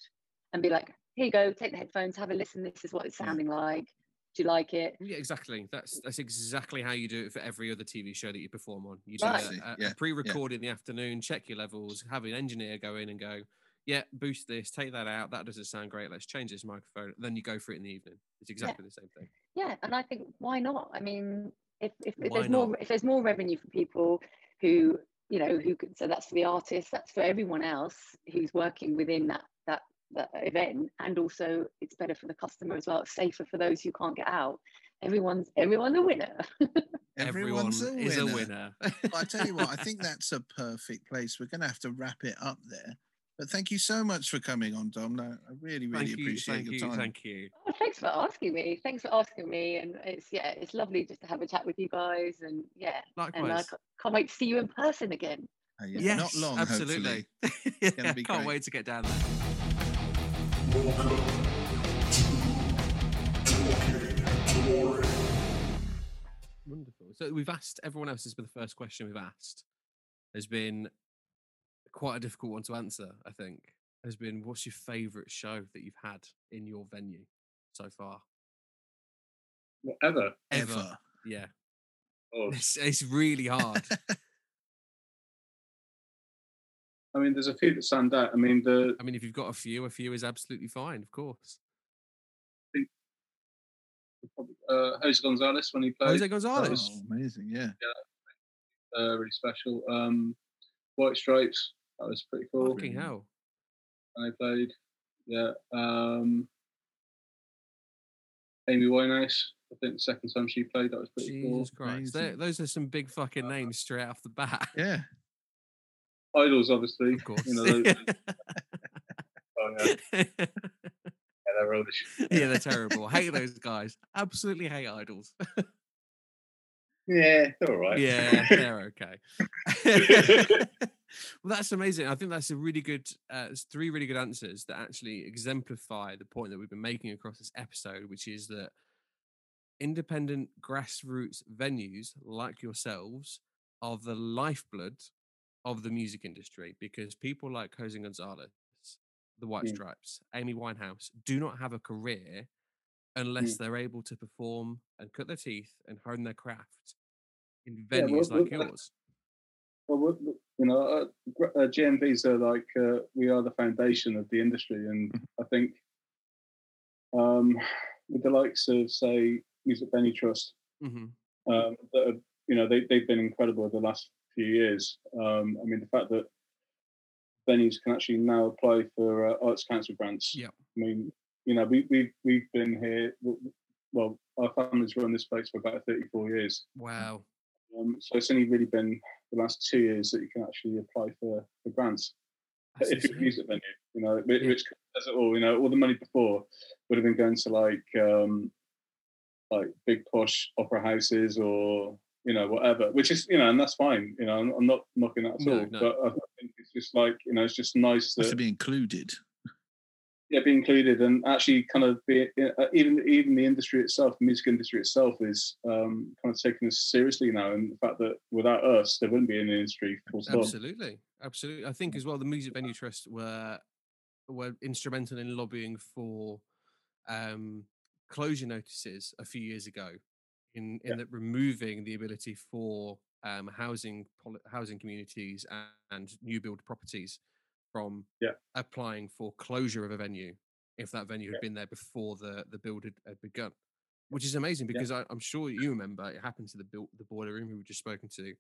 and be like, here you go, take the headphones, have a listen. This is what it's mm. sounding like. Do you like it? Yeah, exactly. That's that's exactly how you do it for every other TV show that you perform on. You do right. a, a, yeah. a, pre-record yeah. in the afternoon, check your levels, have an engineer go in and go, yeah, boost this, take that out. That doesn't sound great. Let's change this microphone. Then you go for it in the evening. It's exactly yeah. the same thing. Yeah, and I think why not? I mean, if if, if there's not? more if there's more revenue for people who you know who could, so that's for the artists, that's for everyone else who's working within that that that event and also it's better for the customer as well. It's safer for those who can't get out. Everyone's everyone's a winner. Everyone's a winner. is a winner. i tell you what i think that's a perfect place. We're going to have to wrap it up there. But thank you so much for coming on dom. No, i really really thank appreciate you, your time. thank you. Oh, thanks for asking me. Thanks for asking me. And it's yeah it's lovely just to have a chat with you guys. And yeah Likewise. and i can't wait to see you in person again. Uh, yeah, yes, not long absolutely. yeah, can't great. wait to get down there Welcome to Talking Wonderful. So we've asked everyone else. This has been the first question we've asked. Has been quite a difficult one to answer. I think has been what's your favourite show that you've had in your venue so far? Ever. Ever. Yeah. Oh. It's, it's really hard. I mean, there's a few that stand out. I mean, the. I mean, if you've got a few, a few is absolutely fine, of course. I think uh, Jose Gonzalez when he played. Jose Gonzalez, was, oh, amazing, yeah, yeah, uh, really special. Um, White Stripes, that was pretty cool. Fucking hell! And they played, yeah. Um, Amy Winehouse, I think the second time she played, that was pretty Jesus cool. Christ, those are some big fucking names straight off the bat. Yeah. IDLES, obviously. Of course. You know, those, oh, yeah. yeah, they're rubbish. yeah, they're terrible. hate those guys. Absolutely hate IDLES. yeah, they're all right. Yeah, they're okay. well, that's amazing. I think that's a really good, uh, three really good answers that actually exemplify the point that we've been making across this episode, which is that independent grassroots venues like yourselves are the lifeblood of the music industry because people like Jose Gonzalez, the White yeah. Stripes, Amy Winehouse do not have a career unless yeah. they're able to perform and cut their teeth and hone their craft in venues yeah, well, like well, yours. Well, you know, uh, uh, GMVs are like uh, we are the foundation of the industry, and. I think um, with the likes of say Music Venue Trust, mm-hmm. um, that are, you know they they've been incredible over the last few years. Um, I mean, the fact that venues can actually now apply for uh, arts council grants. Yeah. I mean, you know, we we we've been here. well, our family's run this place for about 34 years. Wow. Um, so it's only really been the last two years that you can actually apply for, for grants. That's if you use it venue, you know, which, yeah. which does it all, you know, all the money before would have been going to like um, like big posh opera houses or you know whatever, which is you know, and that's fine. You know, I'm, I'm not knocking that at no, all, no. but I think it's just like you know, it's just nice to be included yeah, be included and actually kind of be uh, even even the industry itself, the music industry itself, is um, kind of taking this seriously now. And the fact that without us, there wouldn't be an industry. Absolutely, absolutely. I think as well, the Music Venue Trust were were instrumental in lobbying for um, closure notices a few years ago, in in yeah. that removing the ability for um, housing housing communities and, and new build properties from yeah. applying for closure of a venue if that venue had yeah. been there before the the build had, had begun, which is amazing because yeah. I, am sure you remember it happened to the build, the Boileroom we were just spoken to,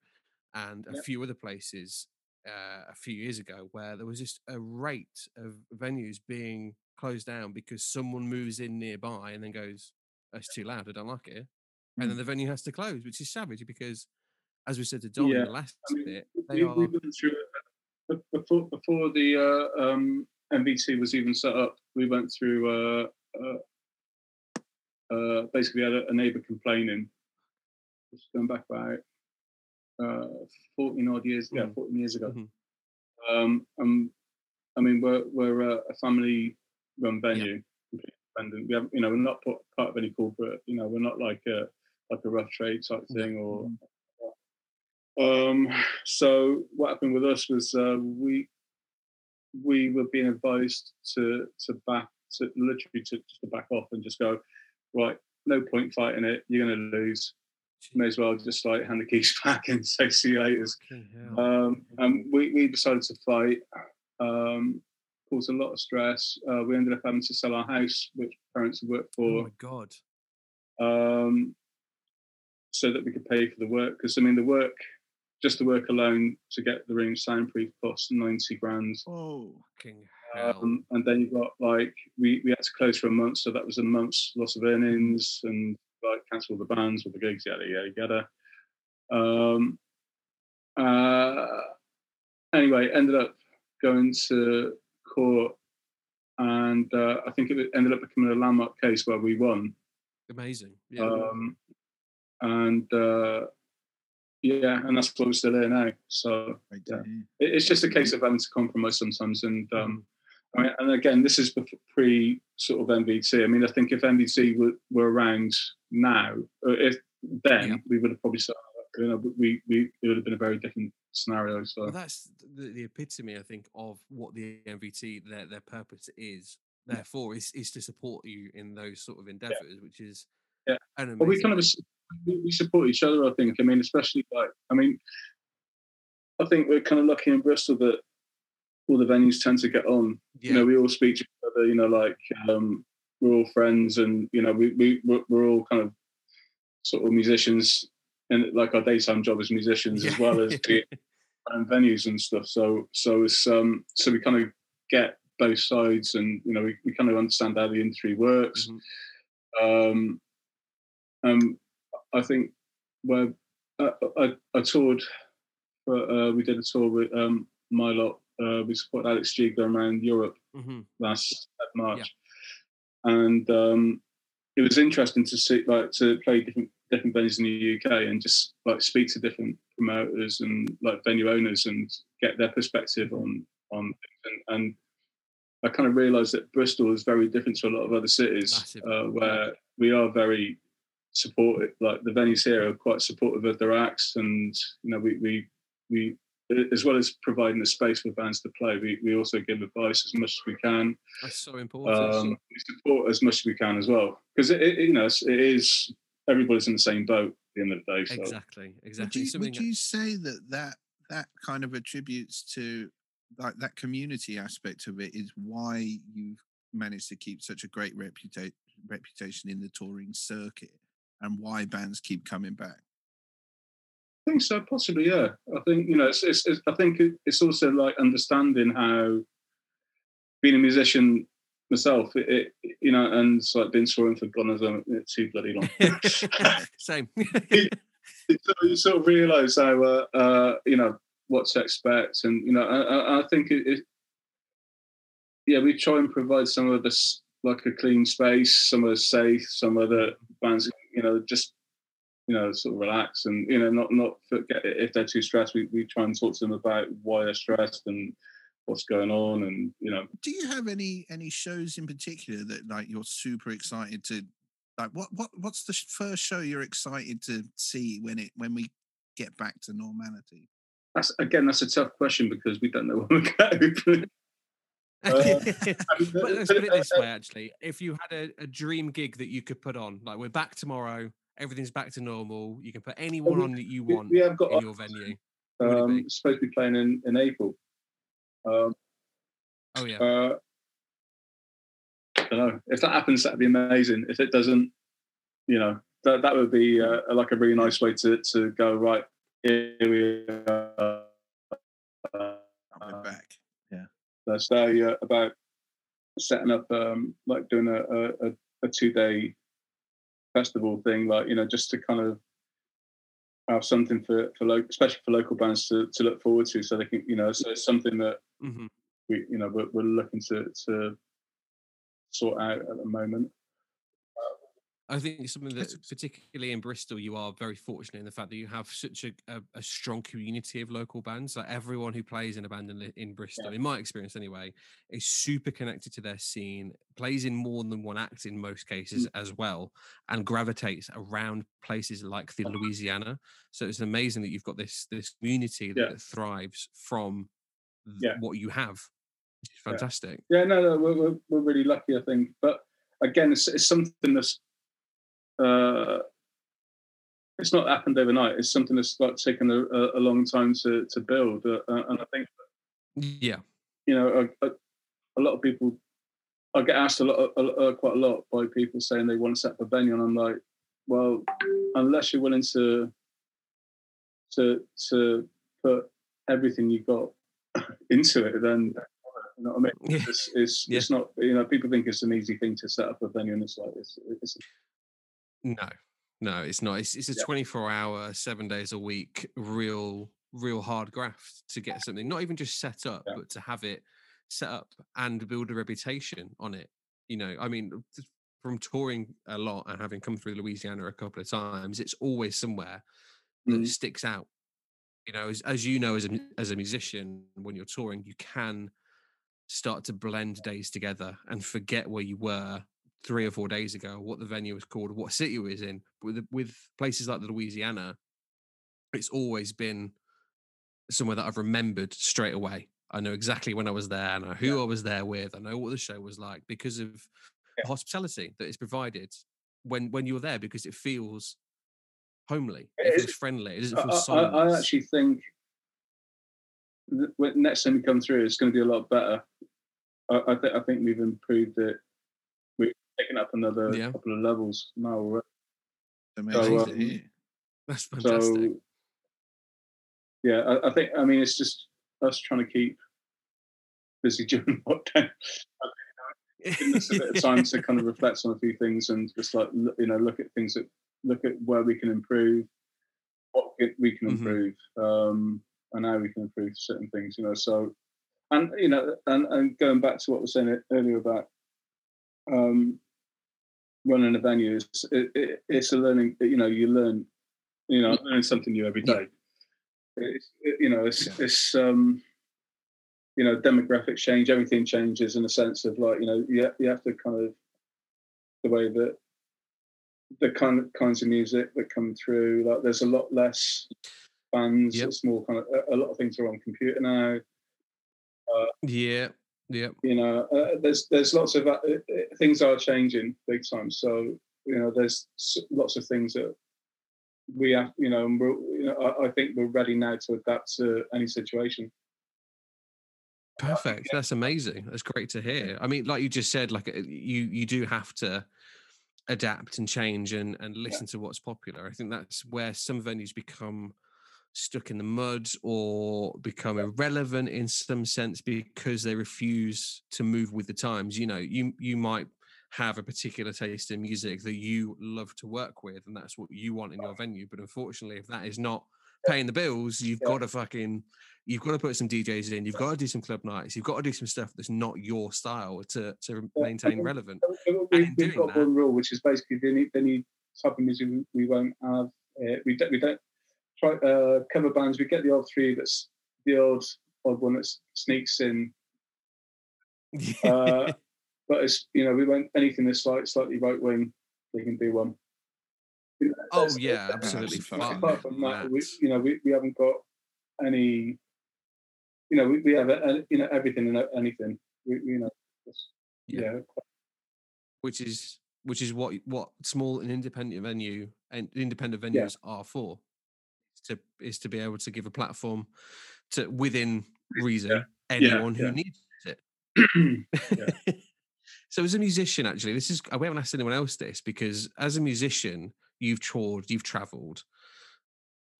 and a few other places uh, a few years ago where there was just a rate of venues being closed down because someone moves in nearby and then goes, "It's too loud. I don't like it," and then mm. the venue has to close, which is savage because, as we said to Dom in the last I mean, bit, they we, are. We've been through before before the uh, um, MVT was even set up, we went through. Uh, uh, uh basically, had a, a neighbour complaining. Just going back about uh, fourteen odd years, mm. yeah, fourteen years ago. Mm-hmm. Um, um, I mean, we're we're a family-run venue, yeah. We have, you know, we're not part of any corporate. You know, we're not like a like a rough trade type thing or mm-hmm. Um, so what happened with us was uh, we we were being advised to to back to literally to, to back off and just go right. No point fighting it. You're going to lose. May as well just like hand the keys back and say see you later. Um, and we, we decided to fight. Um, caused a lot of stress. Uh, we ended up having to sell our house, which parents had worked for. Oh my god! Um, so that we could pay for the work. Because I mean, the work just the work alone to get the room soundproof cost 90 grand. Oh, fucking hell. Um, and then you got like, we, we had to close for a month. So that was a month's loss of earnings and like cancel the bands with the gigs, yada, yada, yada. Um, uh, anyway, ended up going to court and uh, I think it ended up becoming a landmark case where we won. Amazing. Yeah. Um, and uh, yeah, and that's why we're still here now. So yeah. it's just a case of having to compromise sometimes. And um, I mean, and again, this is pre sort of MVT. I mean, I think if MVT were, were around now, if then yeah. we would have probably started. You know, we, we it would have been a very different scenario. So well, that's the, the epitome, I think, of what the MVT their their purpose is. Therefore, is is to support you in those sort of endeavors, yeah. which is yeah. Well, we kind of we support each other. I think. I mean, especially like I mean, I think we're kind of lucky in Bristol that all the venues tend to get on. Yeah. You know, we all speak to each other. You know, like um, we're all friends, and you know, we we we're all kind of sort of musicians, and like our daytime job as musicians yeah. as well as and venues and stuff. So so it's um so we kind of get both sides, and you know, we, we kind of understand how the industry works. Mm-hmm. Um, um, I think where uh, I, I, toured, for, uh, we did a tour with um, my lot. Uh, we supported Alex Giegler around Europe mm-hmm. last March, yeah. and um, it was interesting to see like to play different different venues in the UK and just like speak to different promoters and like venue owners and get their perspective on on and, and I kind of realised that Bristol is very different to a lot of other cities uh, where we are very supportive. Like the venues here are quite supportive of their acts, and you know, we we we as well as providing a space for bands to play, we, we also give advice as much as we can. That's so important. Um, we support as much as we can as well, because it, it, you know it is everybody's in the same boat at the end of the day. So. Exactly, exactly. Would you, would you say that that that kind of attributes to like that community aspect of it is why you've managed to keep such a great reputation reputation in the touring circuit and why bands keep coming back? I think so, possibly. Yeah, I think you know, it's, it's, it's, I think it's also like understanding how being a musician myself, it, it, you know, and it's like been touring for God knows it's too bloody long. Same. you, you sort of realise how, uh, uh, you know, what to expect, and you know, I, I think it, it, yeah, we try and provide some of this like a clean space, some of the safe, some of the bands, you know, just you know, sort of relax and you know, not not forget if they're too stressed. We we try and talk to them about why they're stressed and what's going on and you know do you have any any shows in particular that like you're super excited to like what what what's the first show you're excited to see when it when we get back to normality that's again that's a tough question because we don't know when we're going uh, let's put it this way actually if you had a, a, dream gig that you could put on like we're back tomorrow everything's back to normal you can put anyone we, on that you want we, we have got in your venue um, supposed to be playing in, in april um, oh yeah. Uh, I don't know if that happens. That'd be amazing. If it doesn't, you know, that that would be uh, like a really nice way to to go. Right here we are. Let's say uh, about setting up, um, like doing a, a, a two day festival thing, like you know, just to kind of have something for for local, especially for local bands to, to look forward to, so they can, you know, so it's something that mm-hmm. we, you know, we're, we're looking to to sort out at the moment. I think it's something that's particularly in Bristol, you are very fortunate in the fact that you have such a, a, a strong community of local bands. Like everyone who plays in a band in, in Bristol, yeah. in my experience anyway, is super connected to their scene, plays in more than one act in most cases mm-hmm. as well, and gravitates around places like the Louisiana. So it's amazing that you've got this this community that yeah. thrives from yeah. what you have. It's fantastic. Yeah, no, no, we're, we're, we're really lucky, I think. But again, it's, it's something that's uh, it's not happened overnight. It's something that's like taken a, a long time to to build, uh, and I think, yeah, you know, a, a, a, lot of people. I get asked a lot, a, quite a lot by people saying they want to set up a venue, and I'm like, well, unless you're willing to to to put everything you got into it, then you know what I mean? It's, it's, yeah. it's not, you know, people think it's an easy thing to set up a venue and it's like, it's, it's no, no, it's not. It's, it's a 24 hour, seven days a week, real, real hard graft to get something, not even just set up, yeah. but to have it set up and build a reputation on it. You know, I mean, from touring a lot and having come through Louisiana a couple of times, it's always somewhere that mm. sticks out. You know, as, as you know, as a, as a musician, when you're touring, you can start to blend days together and forget where you were three or four days ago what the venue was called, what city it was in. With, with places like the Louisiana, it's always been somewhere that I've remembered straight away. I know exactly when I was there. I know who yeah. I was there with. I know what the show was like because of yeah. the hospitality that is provided when when you're there because it feels homely. It, it feels friendly. It doesn't feel I, I, I actually think the next time we come through, it's going to be a lot better. I, I, th- I think we've improved it taken up another yeah. couple of levels now. Amazing. So, um, That's fantastic. So, yeah, I, I, think. I mean, it's just us trying to keep busy during lockdown. Giving us a bit of time to kind of reflect on a few things and just like you know look at things that look at where we can improve, what we can mm-hmm. improve, mm-hmm. um, and how we can improve certain things. You know, so and you know, and, and going back to what I was saying earlier about um, running a venue is it, it, it's a learning. You know, you learn. You know, learning something new every day. It's, it, you know, it's it's um, you know, demographics change. Everything changes in a sense of like you know, you you have to kind of the way that the kind of kinds of music that come through. Like, there's a lot less bands. Yep. It's more kind of a, a lot of things are on computer now. Uh, yeah, yeah. You know, uh, there's there's lots of uh, uh, things are changing big time. So you know, there's lots of things that we have. You know, we're, you know, I, I think we're ready now to adapt to any situation. Perfect. That's amazing. That's great to hear. I mean, like you just said, like you you do have to adapt and change and and listen yeah. to what's popular. I think that's where some venues become stuck in the mud or become irrelevant in some sense because they refuse to move with the times. You know, you you might have a particular taste in music that you love to work with, and that's what you want in your venue. But unfortunately, if that is not paying the bills, you've yeah. got to fucking you've got to put some DJs in, you've got to do some club nights, you've got to do some stuff that's not your style to to maintain yeah. relevant. We, have got that, one rule, which is basically the only, the only type of music we, we won't have. Uh, we don't we don't uh, cover bands. We get the odd three that's the odd odd one that sneaks in. Uh, but it's you know we won't anything that's slight, slightly right wing. They can do one. You know, oh yeah, absolutely. Apart from that, we, you know we, we haven't got any. You know we, we have a, you know everything and anything. We, you know, yeah. yeah. Which is which is what what small and independent venue and independent venues yeah. are for. To is to be able to give a platform to within reason yeah. anyone who needs it. So as a musician, actually, this is uh, we haven't asked anyone else this because as a musician, you've toured, you've travelled.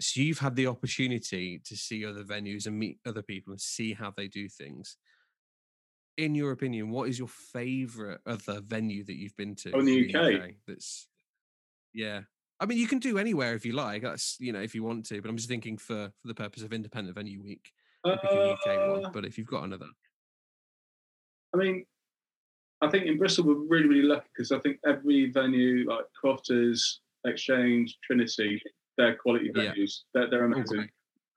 So you've had the opportunity to see other venues and meet other people and see how they do things. In your opinion, what is your favourite other venue that you've been to oh, in the, UK? the UK? That's yeah. I mean, you can do anywhere if you like. That's you know if you want to, but I'm just thinking for for the purpose of Independent Venue Week, uh, UK one. But if you've got another, I mean, I think in Bristol we're really really lucky because I think every venue like Crofters, Exchange, Trinity, they're quality venues. Yeah. They're, they're amazing. Okay.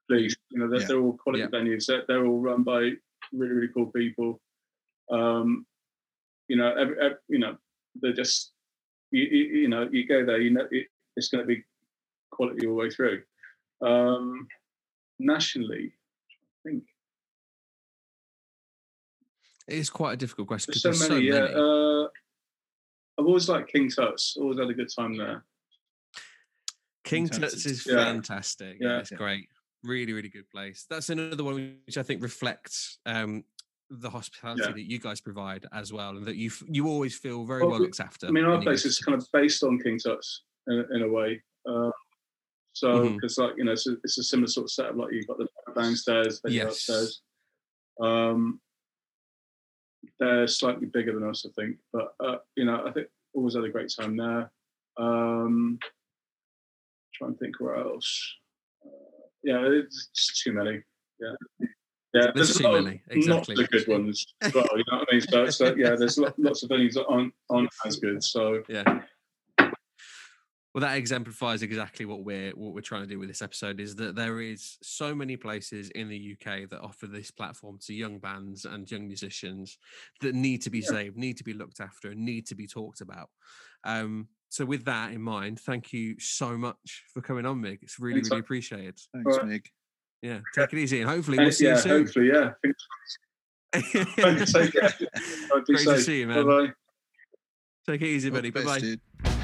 Please, you know they're, yeah. they're all quality yeah. venues. They're, they're, all run by really really cool people. Um, you know, every, every, you know they're just you, you, you know you go there, you know it, it's going to be quality all the way through. Um, nationally, I think it is quite a difficult question there's, so, many, so many. Yeah. Uh, I've always liked King Tut's. Always had a good time there. King, King Tut's is yeah. fantastic. Yeah, yeah it's yeah. great. Really, really good place. That's another one which I think reflects um, the hospitality yeah. that you guys provide as well, and that you you always feel very well, well looked after. I mean, our place is kind of based on King Tut's in, in a way. Uh, so, because mm-hmm. like you know, it's a, it's a, similar sort of setup. Like you've got the downstairs, then yes. upstairs. Um, they're slightly bigger than us, I think. But uh, you know, I think always had a great time there. Um, trying to think where else. Uh, yeah, it's too many. Yeah. Yeah, there's, there's too many. Exactly. Not the good ones. well, you know what I mean? So, so yeah, there's lots of venues that aren't, aren't as good. So yeah, well that exemplifies exactly what we're what we're trying to do with this episode is that there is so many places in the UK that offer this platform to young bands and young musicians that need to be yeah. saved need to be looked after and need to be talked about um, so with that in mind thank you so much for coming on mig it's really Thanks, really appreciated Thanks, Mig. yeah take it easy and hopefully we'll see yeah, you soon hopefully yeah Great to see you, man. Bye-bye. Take it easy, buddy. Bye bye.